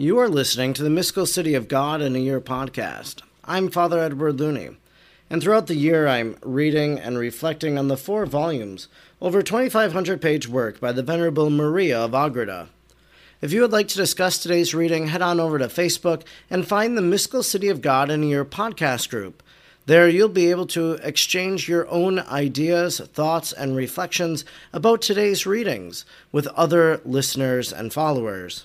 You are listening to the Mystical City of God in a Year podcast. I'm Father Edward Looney, and throughout the year I'm reading and reflecting on the four volumes, over 2,500 page work by the Venerable Maria of Agreda. If you would like to discuss today's reading, head on over to Facebook and find the Mystical City of God in a Year podcast group. There, you'll be able to exchange your own ideas, thoughts, and reflections about today's readings with other listeners and followers.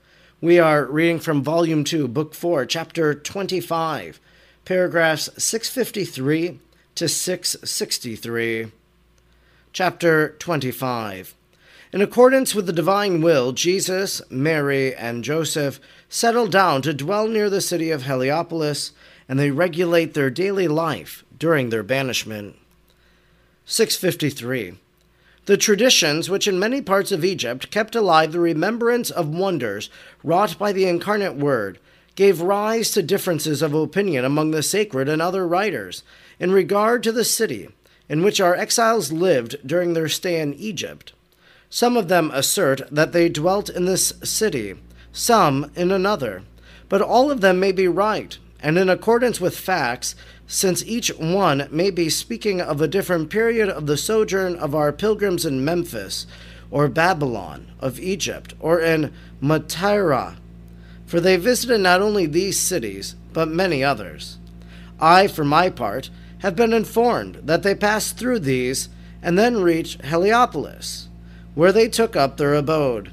We are reading from Volume 2, Book 4, Chapter 25, paragraphs 653 to 663. Chapter 25. In accordance with the divine will, Jesus, Mary, and Joseph settle down to dwell near the city of Heliopolis, and they regulate their daily life during their banishment. 653. The traditions which in many parts of Egypt kept alive the remembrance of wonders wrought by the incarnate Word gave rise to differences of opinion among the sacred and other writers in regard to the city in which our exiles lived during their stay in Egypt. Some of them assert that they dwelt in this city, some in another, but all of them may be right, and in accordance with facts, since each one may be speaking of a different period of the sojourn of our pilgrims in Memphis, or Babylon, of Egypt, or in Matara, for they visited not only these cities, but many others. I, for my part, have been informed that they passed through these and then reached Heliopolis, where they took up their abode.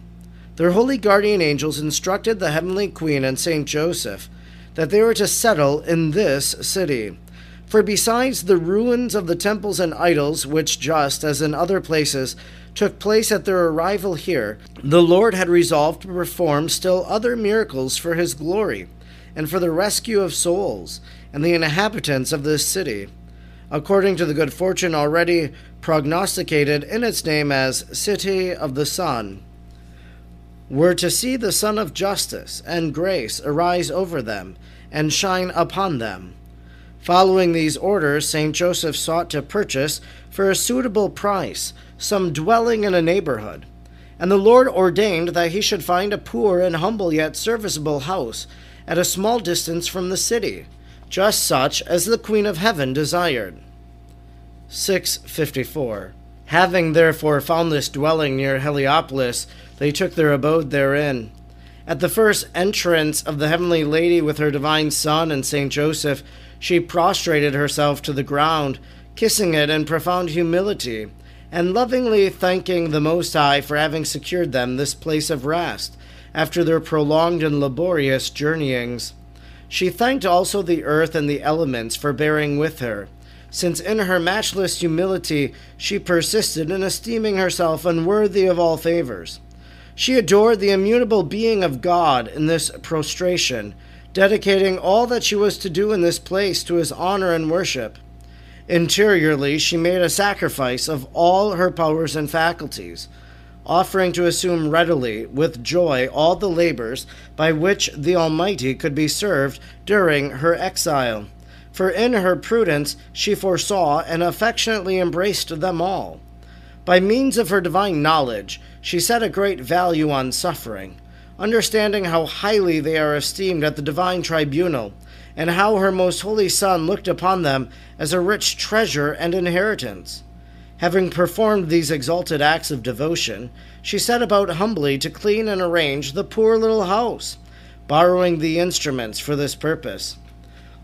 Their holy guardian angels instructed the heavenly queen and Saint Joseph that they were to settle in this city. For besides the ruins of the temples and idols, which, just as in other places, took place at their arrival here, the Lord had resolved to perform still other miracles for his glory, and for the rescue of souls, and the inhabitants of this city, according to the good fortune already prognosticated in its name as City of the Sun, were to see the Sun of Justice and Grace arise over them, and shine upon them Following these orders, St. Joseph sought to purchase, for a suitable price, some dwelling in a neighborhood. And the Lord ordained that he should find a poor and humble yet serviceable house at a small distance from the city, just such as the Queen of Heaven desired. 654. Having therefore found this dwelling near Heliopolis, they took their abode therein. At the first entrance of the Heavenly Lady with her divine Son and Saint Joseph, she prostrated herself to the ground, kissing it in profound humility, and lovingly thanking the Most High for having secured them this place of rest after their prolonged and laborious journeyings. She thanked also the earth and the elements for bearing with her, since in her matchless humility she persisted in esteeming herself unworthy of all favors. She adored the immutable being of God in this prostration dedicating all that she was to do in this place to his honor and worship. Interiorly, she made a sacrifice of all her powers and faculties, offering to assume readily, with joy, all the labors by which the Almighty could be served during her exile. For in her prudence she foresaw and affectionately embraced them all. By means of her divine knowledge, she set a great value on suffering understanding how highly they are esteemed at the divine tribunal, and how her most holy Son looked upon them as a rich treasure and inheritance. Having performed these exalted acts of devotion, she set about humbly to clean and arrange the poor little house, borrowing the instruments for this purpose.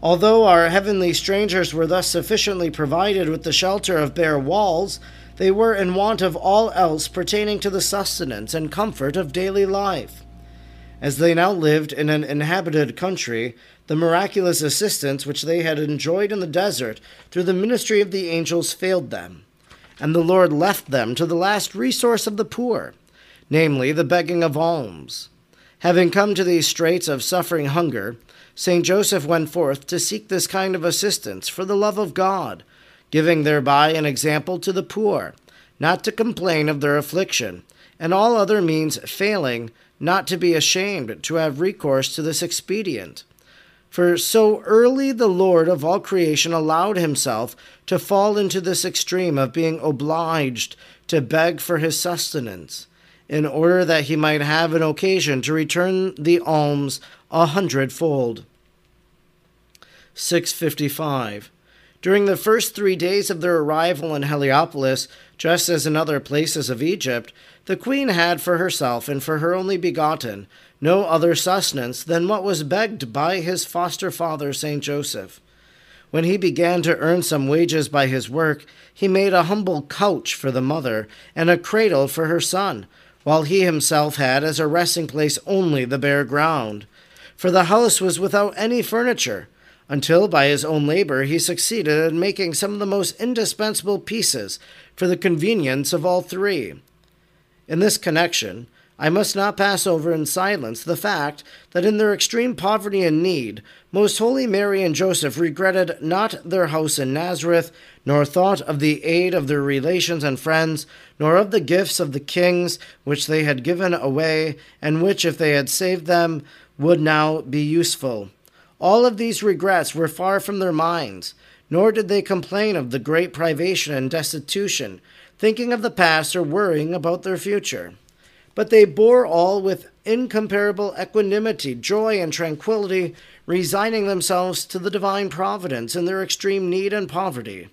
Although our heavenly strangers were thus sufficiently provided with the shelter of bare walls, they were in want of all else pertaining to the sustenance and comfort of daily life. As they now lived in an inhabited country, the miraculous assistance which they had enjoyed in the desert through the ministry of the angels failed them, and the Lord left them to the last resource of the poor, namely the begging of alms. Having come to these straits of suffering hunger, St. Joseph went forth to seek this kind of assistance for the love of God, giving thereby an example to the poor, not to complain of their affliction, and all other means failing, not to be ashamed to have recourse to this expedient. For so early the Lord of all creation allowed himself to fall into this extreme of being obliged to beg for his sustenance, in order that he might have an occasion to return the alms a hundredfold. 655. During the first three days of their arrival in Heliopolis, just as in other places of Egypt, the queen had for herself and for her only begotten no other sustenance than what was begged by his foster father Saint Joseph. When he began to earn some wages by his work, he made a humble couch for the mother and a cradle for her son, while he himself had as a resting place only the bare ground. For the house was without any furniture until by his own labor he succeeded in making some of the most indispensable pieces for the convenience of all three. In this connection, I must not pass over in silence the fact that in their extreme poverty and need, Most Holy Mary and Joseph regretted not their house in Nazareth, nor thought of the aid of their relations and friends, nor of the gifts of the kings which they had given away, and which, if they had saved them, would now be useful. All of these regrets were far from their minds, nor did they complain of the great privation and destitution, thinking of the past or worrying about their future. But they bore all with incomparable equanimity, joy, and tranquility, resigning themselves to the divine providence in their extreme need and poverty.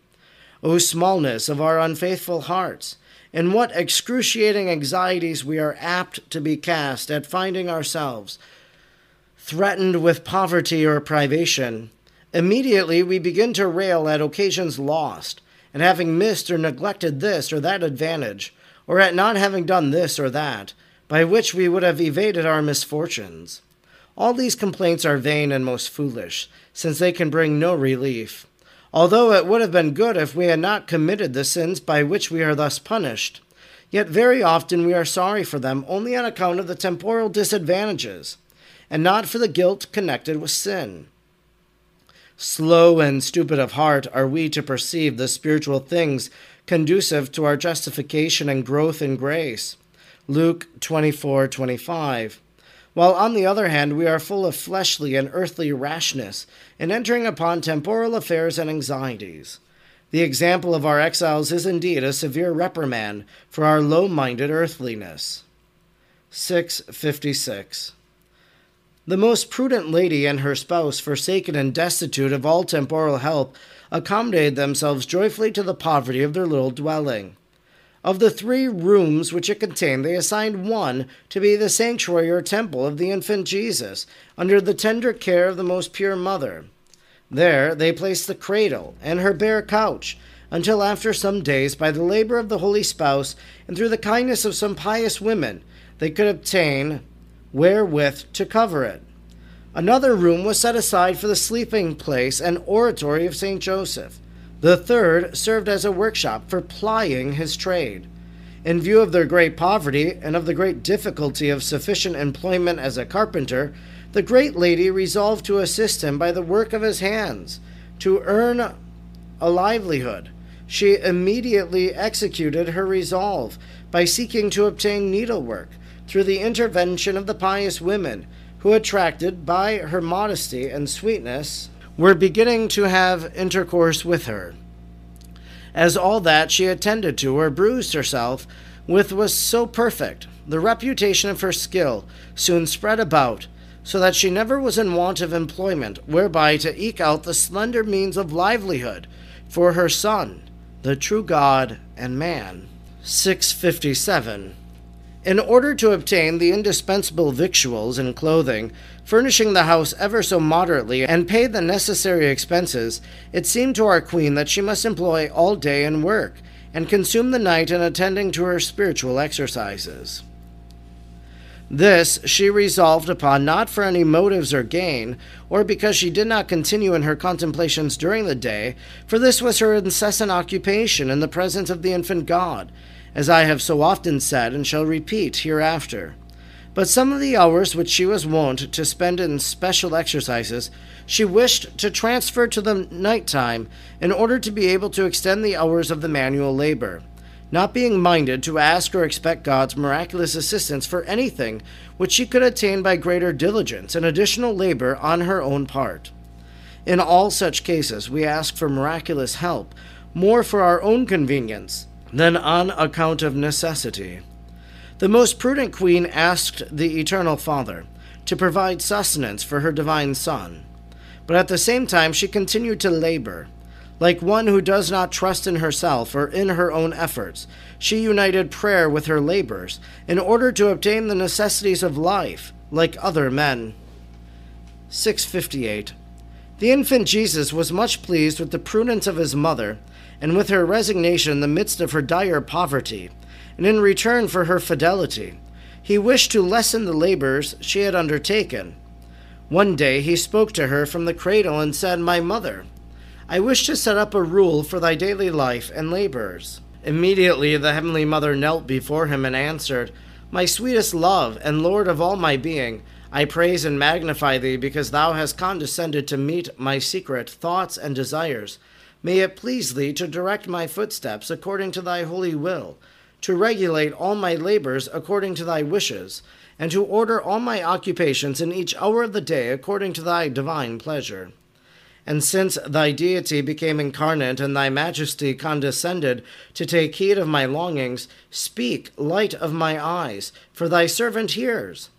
O smallness of our unfaithful hearts! In what excruciating anxieties we are apt to be cast at finding ourselves threatened with poverty or privation, immediately we begin to rail at occasions lost, and having missed or neglected this or that advantage, or at not having done this or that, by which we would have evaded our misfortunes. All these complaints are vain and most foolish, since they can bring no relief. Although it would have been good if we had not committed the sins by which we are thus punished, yet very often we are sorry for them only on account of the temporal disadvantages and not for the guilt connected with sin. Slow and stupid of heart are we to perceive the spiritual things conducive to our justification and growth in grace. Luke 24:25. While on the other hand we are full of fleshly and earthly rashness in entering upon temporal affairs and anxieties. The example of our exiles is indeed a severe reprimand for our low minded earthliness. 656. The most prudent lady and her spouse, forsaken and destitute of all temporal help, accommodated themselves joyfully to the poverty of their little dwelling. Of the three rooms which it contained, they assigned one to be the sanctuary or temple of the infant Jesus, under the tender care of the most pure mother. There they placed the cradle and her bare couch, until after some days, by the labor of the holy spouse and through the kindness of some pious women, they could obtain wherewith to cover it. Another room was set aside for the sleeping place and oratory of St. Joseph. The third served as a workshop for plying his trade. In view of their great poverty and of the great difficulty of sufficient employment as a carpenter, the great lady resolved to assist him by the work of his hands, to earn a livelihood. She immediately executed her resolve by seeking to obtain needlework through the intervention of the pious women, who, attracted by her modesty and sweetness, were beginning to have intercourse with her. As all that she attended to or bruised herself with was so perfect, the reputation of her skill soon spread about, so that she never was in want of employment whereby to eke out the slender means of livelihood for her son, the true God and man. 657. In order to obtain the indispensable victuals and clothing, furnishing the house ever so moderately, and pay the necessary expenses, it seemed to our queen that she must employ all day in work, and consume the night in attending to her spiritual exercises. This she resolved upon not for any motives or gain, or because she did not continue in her contemplations during the day, for this was her incessant occupation in the presence of the infant God as I have so often said and shall repeat hereafter. But some of the hours which she was wont to spend in special exercises, she wished to transfer to the night time in order to be able to extend the hours of the manual labor, not being minded to ask or expect God's miraculous assistance for anything which she could attain by greater diligence and additional labor on her own part. In all such cases, we ask for miraculous help, more for our own convenience than on account of necessity. The most prudent queen asked the Eternal Father to provide sustenance for her divine Son, but at the same time she continued to labor. Like one who does not trust in herself or in her own efforts, she united prayer with her labors in order to obtain the necessities of life, like other men. 658. The infant Jesus was much pleased with the prudence of his mother and with her resignation in the midst of her dire poverty, and in return for her fidelity, he wished to lessen the labors she had undertaken. One day he spoke to her from the cradle and said, My mother, I wish to set up a rule for thy daily life and labors. Immediately the Heavenly Mother knelt before him and answered, My sweetest love and Lord of all my being, I praise and magnify thee because thou hast condescended to meet my secret thoughts and desires May it please thee to direct my footsteps according to thy holy will, to regulate all my labors according to thy wishes, and to order all my occupations in each hour of the day according to thy divine pleasure. And since thy deity became incarnate and thy majesty condescended to take heed of my longings, speak, light of my eyes, for thy servant hears.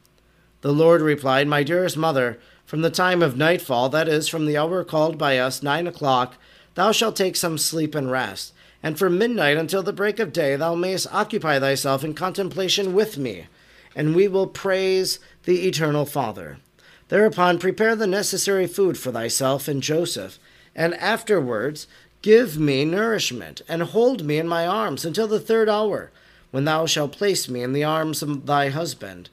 The Lord replied, My dearest mother, from the time of nightfall, that is, from the hour called by us nine o'clock, thou shalt take some sleep and rest, and from midnight until the break of day thou mayest occupy thyself in contemplation with me, and we will praise the eternal Father. Thereupon prepare the necessary food for thyself and Joseph, and afterwards give me nourishment, and hold me in my arms until the third hour, when thou shalt place me in the arms of thy husband,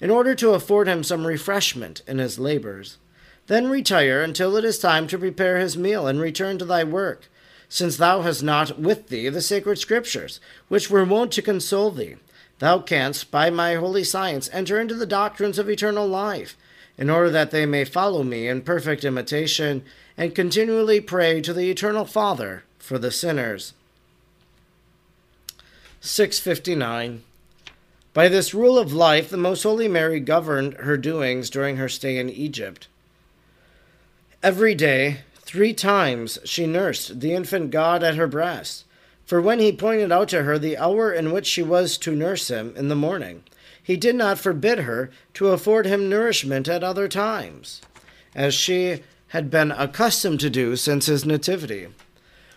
in order to afford him some refreshment in his labors. Then retire until it is time to prepare his meal and return to thy work, since thou hast not with thee the sacred scriptures, which were wont to console thee. Thou canst, by my holy science, enter into the doctrines of eternal life, in order that they may follow me in perfect imitation, and continually pray to the eternal Father for the sinners. 659. By this rule of life, the Most Holy Mary governed her doings during her stay in Egypt. Every day, three times, she nursed the infant God at her breast. For when he pointed out to her the hour in which she was to nurse him in the morning, he did not forbid her to afford him nourishment at other times, as she had been accustomed to do since his nativity.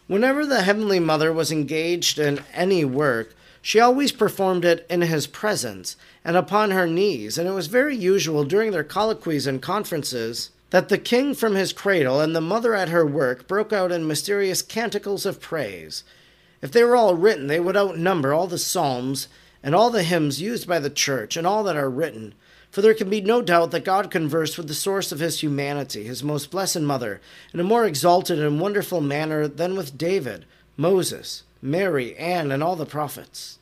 Whenever the Heavenly Mother was engaged in any work, she always performed it in his presence and upon her knees, and it was very usual during their colloquies and conferences that the king from his cradle and the mother at her work broke out in mysterious canticles of praise. If they were all written, they would outnumber all the psalms and all the hymns used by the church and all that are written. For there can be no doubt that God conversed with the source of his humanity, his most blessed mother, in a more exalted and wonderful manner than with David, Moses, Mary, Anne, and all the prophets.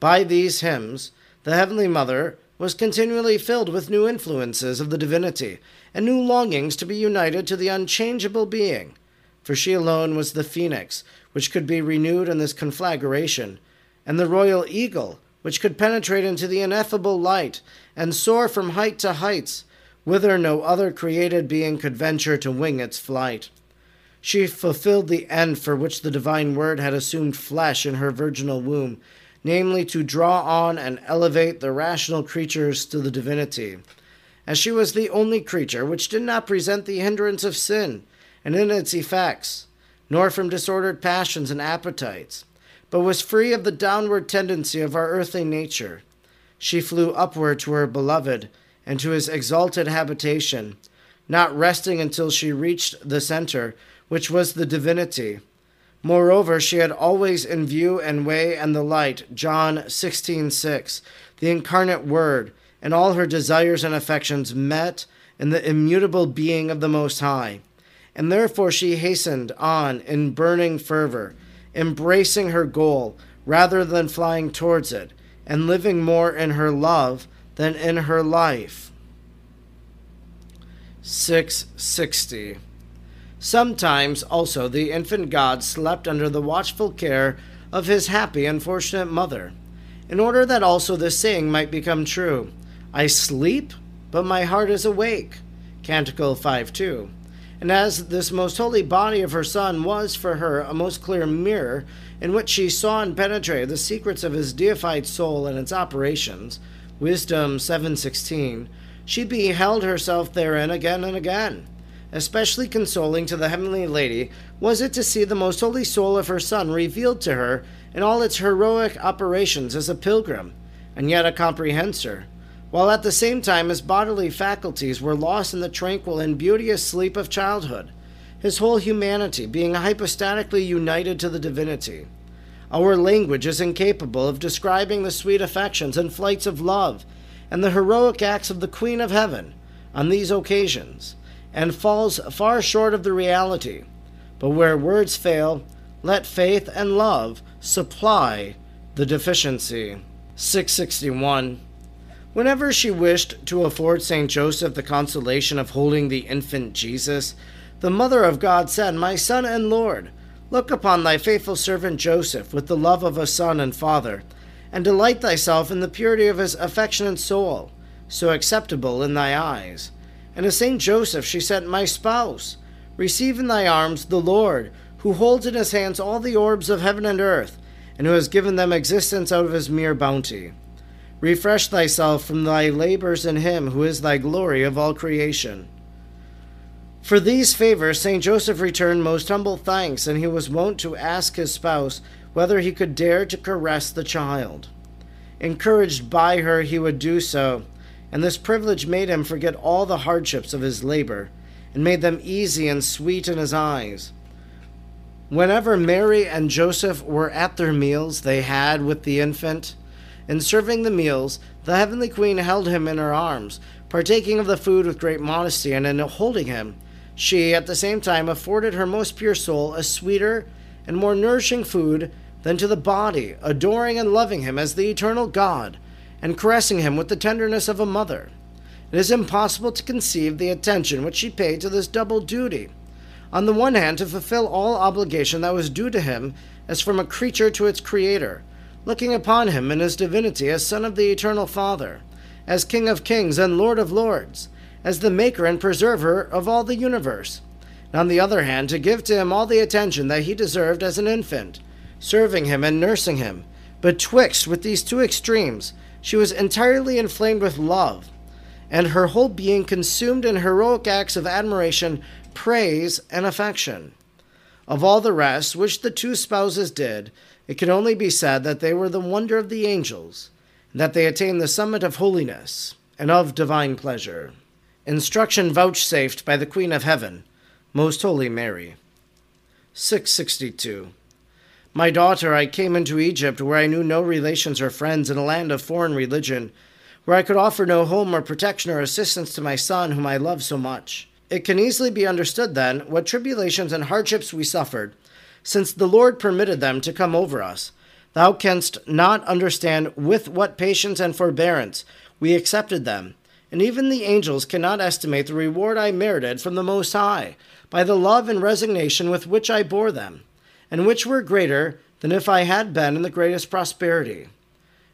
By these hymns, the Heavenly Mother was continually filled with new influences of the divinity and new longings to be united to the unchangeable being. For she alone was the phoenix, which could be renewed in this conflagration, and the royal eagle, which could penetrate into the ineffable light and soar from height to heights, whither no other created being could venture to wing its flight. She fulfilled the end for which the divine word had assumed flesh in her virginal womb, namely to draw on and elevate the rational creatures to the divinity, as she was the only creature which did not present the hindrance of sin and in its effects, nor from disordered passions and appetites, but was free of the downward tendency of our earthly nature. she flew upward to her beloved and to his exalted habitation, not resting until she reached the center, which was the divinity. Moreover, she had always in view and way and the light, John 16:6, 6, the incarnate word, and all her desires and affections met in the immutable being of the Most High. And therefore she hastened on in burning fervor, embracing her goal rather than flying towards it and living more in her love than in her life. 660. Sometimes also the infant God slept under the watchful care of his happy and fortunate mother, in order that also the saying might become true I sleep, but my heart is awake. Canticle 5 2. And as this most holy body of her Son was for her a most clear mirror, in which she saw and penetrated the secrets of his deified soul and its operations, Wisdom 7:16, she beheld herself therein again and again. Especially consoling to the heavenly lady was it to see the most holy soul of her Son revealed to her in all its heroic operations as a pilgrim, and yet a comprehensor, while at the same time his bodily faculties were lost in the tranquil and beauteous sleep of childhood, his whole humanity being hypostatically united to the divinity. Our language is incapable of describing the sweet affections and flights of love and the heroic acts of the Queen of Heaven on these occasions, and falls far short of the reality. But where words fail, let faith and love supply the deficiency. 661. Whenever she wished to afford St. Joseph the consolation of holding the infant Jesus, the Mother of God said, My son and Lord, look upon thy faithful servant Joseph with the love of a son and father, and delight thyself in the purity of his affectionate soul, so acceptable in thy eyes. And to St. Joseph she said, My spouse, receive in thy arms the Lord, who holds in his hands all the orbs of heaven and earth, and who has given them existence out of his mere bounty. Refresh thyself from thy labors in him who is thy glory of all creation. For these favors St. Joseph returned most humble thanks, and he was wont to ask his spouse whether he could dare to caress the child. Encouraged by her, he would do so, and this privilege made him forget all the hardships of his labor, and made them easy and sweet in his eyes. Whenever Mary and Joseph were at their meals they had with the infant, in serving the meals, the heavenly queen held him in her arms, partaking of the food with great modesty, and in holding him, she at the same time afforded her most pure soul a sweeter and more nourishing food than to the body, adoring and loving him as the eternal God, and caressing him with the tenderness of a mother. It is impossible to conceive the attention which she paid to this double duty. On the one hand, to fulfill all obligation that was due to him as from a creature to its creator, looking upon him in his divinity as Son of the Eternal Father, as King of kings and Lord of lords, as the Maker and Preserver of all the universe. And on the other hand, to give to him all the attention that he deserved as an infant, serving him and nursing him. Betwixt with these two extremes, she was entirely inflamed with love, and her whole being consumed in heroic acts of admiration, praise, and affection. Of all the rest which the two spouses did, it can only be said that they were the wonder of the angels, and that they attained the summit of holiness and of divine pleasure. Instruction vouchsafed by the Queen of Heaven, Most Holy Mary. 662. My daughter, I came into Egypt where I knew no relations or friends in a land of foreign religion, where I could offer no home or protection or assistance to my son whom I love so much. It can easily be understood, then, what tribulations and hardships we suffered since the Lord permitted them to come over us. Thou canst not understand with what patience and forbearance we accepted them. And even the angels cannot estimate the reward I merited from the Most High by the love and resignation with which I bore them, and which were greater than if I had been in the greatest prosperity.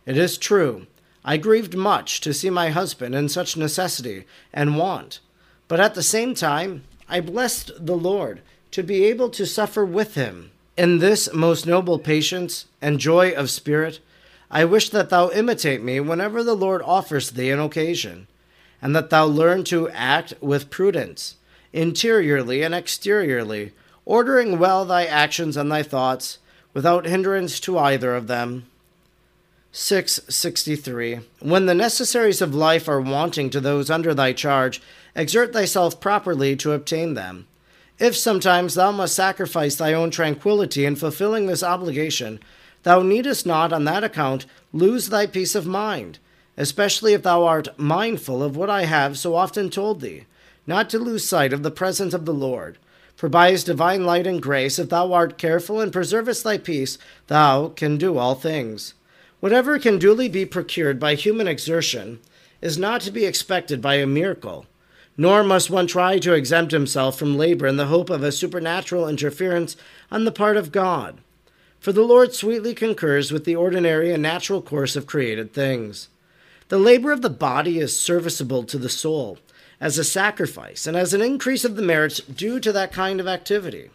It is true, I grieved much to see my husband in such necessity and want, but at the same time I blessed the Lord to be able to suffer with him. In this most noble patience and joy of spirit, I wish that thou imitate me whenever the Lord offers thee an occasion, and that thou learn to act with prudence, interiorly and exteriorly, ordering well thy actions and thy thoughts, without hindrance to either of them. 663 When the necessaries of life are wanting to those under thy charge, exert thyself properly to obtain them. If sometimes thou must sacrifice thy own tranquillity in fulfilling this obligation, thou needest not on that account lose thy peace of mind, especially if thou art mindful of what I have so often told thee, not to lose sight of the presence of the Lord. For by his divine light and grace, if thou art careful and preservest thy peace, thou can do all things. Whatever can duly be procured by human exertion is not to be expected by a miracle nor must one try to exempt himself from labor in the hope of a supernatural interference on the part of God. For the Lord sweetly concurs with the ordinary and natural course of created things. The labor of the body is serviceable to the soul as a sacrifice and as an increase of the merits due to that kind of activity.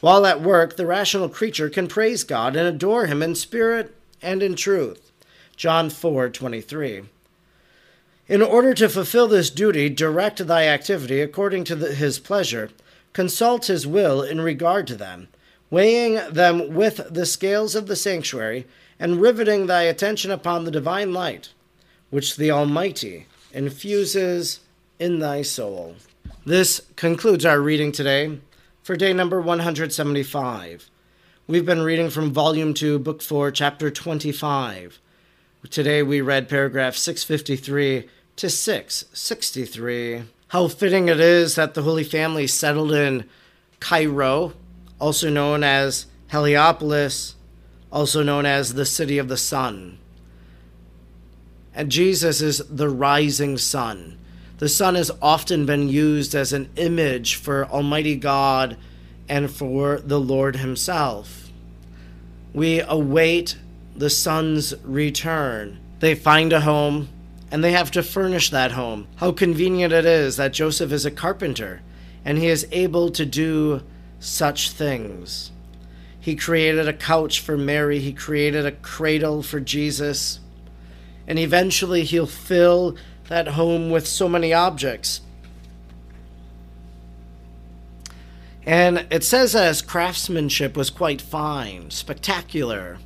While at work, the rational creature can praise God and adore him in spirit and in truth. John 4:23. In order to fulfill this duty, direct thy activity according to the, his pleasure, consult his will in regard to them, weighing them with the scales of the sanctuary, and riveting thy attention upon the divine light, which the Almighty infuses in thy soul. This concludes our reading today for day number 175. We've been reading from Volume 2, Book 4, Chapter 25. Today we read paragraph 653 to 663. How fitting it is that the Holy Family settled in Cairo, also known as Heliopolis, also known as the City of the Sun. And Jesus is the rising sun. The sun has often been used as an image for Almighty God and for the Lord Himself. We await the sons return. They find a home, and they have to furnish that home. How convenient it is that Joseph is a carpenter and he is able to do such things. He created a couch for Mary, he created a cradle for Jesus, and eventually he'll fill that home with so many objects. And it says that his craftsmanship was quite fine, spectacular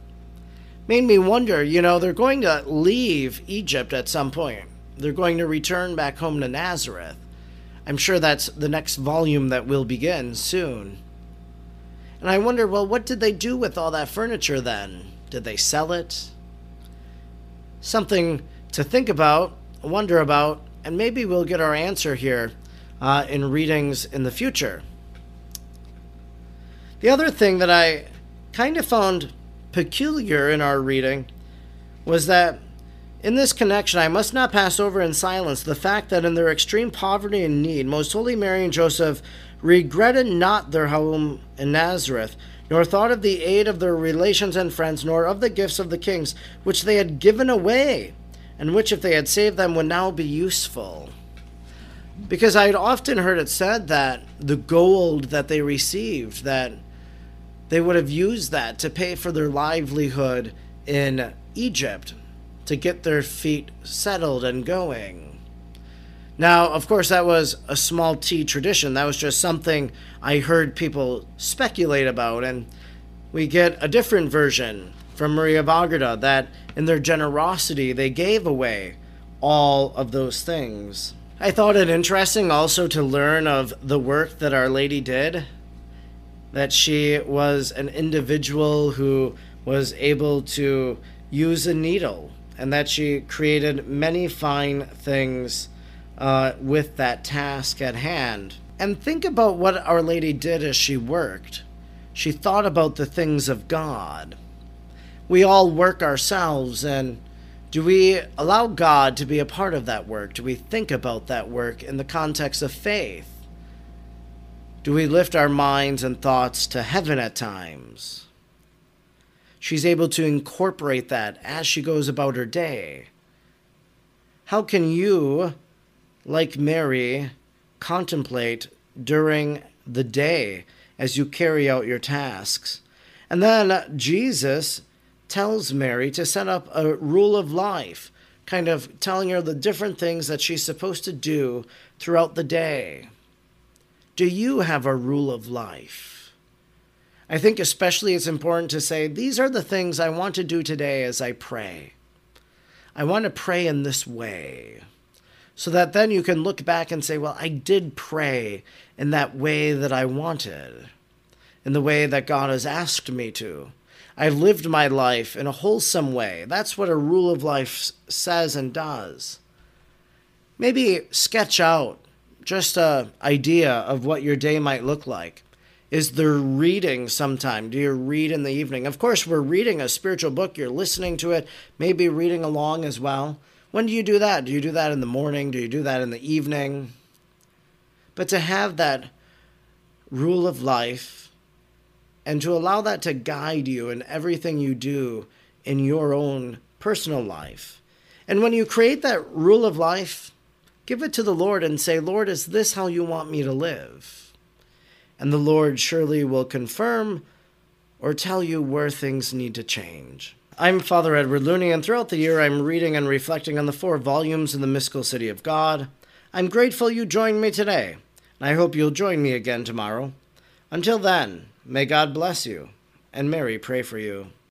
made me wonder you know, they're going to leave Egypt at some point. They're going to return back home to Nazareth. I'm sure that's the next volume that will begin soon. And I wonder, well, what did they do with all that furniture then? Did they sell it? Something to think about, wonder about, and maybe we'll get our answer here uh, in readings in the future. The other thing that I kind of found peculiar in our reading was that in this connection, I must not pass over in silence the fact that in their extreme poverty and need, Most Holy Mary and Joseph regretted not their home in Nazareth, nor thought of the aid of their relations and friends, nor of the gifts of the kings, which they had given away, and which, if they had saved them, would now be useful. Because I had often heard it said that the gold that they received, that they would have used that to pay for their livelihood in Egypt to get their feet settled and going. Now, of course, that was a small t tradition. That was just something I heard people speculate about. And we get a different version from Maria of Agreda that in their generosity they gave away all of those things. I thought it interesting also to learn of the work that Our Lady did that she was an individual who was able to use a needle and that she created many fine things uh, with that task at hand. And think about what Our Lady did as she worked. She thought about the things of God. We all work ourselves, and do we allow God to be a part of that work? Do we think about that work in the context of faith? Do we lift our minds and thoughts to heaven at times? She's able to incorporate that as she goes about her day. How can you, like Mary, contemplate during the day as you carry out your tasks? And then Jesus tells Mary to set up a rule of life, kind of telling her the different things that she's supposed to do throughout the day. Do you have a rule of life? I think especially it's important to say, these are the things I want to do today as I pray. I want to pray in this way. So that then you can look back and say, well, I did pray in that way that I wanted, in the way that God has asked me to. I lived my life in a wholesome way. That's what a rule of life says and does. Maybe sketch out just a idea of what your day might look like. Is there reading sometime? Do you read in the evening? Of course, we're reading a spiritual book. You're listening to it, maybe reading along as well. When do you do that? Do you do that in the morning? Do you do that in the evening? But to have that rule of life and to allow that to guide you in everything you do in your own personal life. And when you create that rule of life, give it to the Lord and say, Lord, is this how you want me to live? And the Lord surely will confirm or tell you where things need to change. I'm Father Edward Looney, and throughout the year I'm reading and reflecting on the four volumes in the Mystical City of God. I'm grateful you joined me today, and I hope you'll join me again tomorrow. Until then, may God bless you, and Mary pray for you.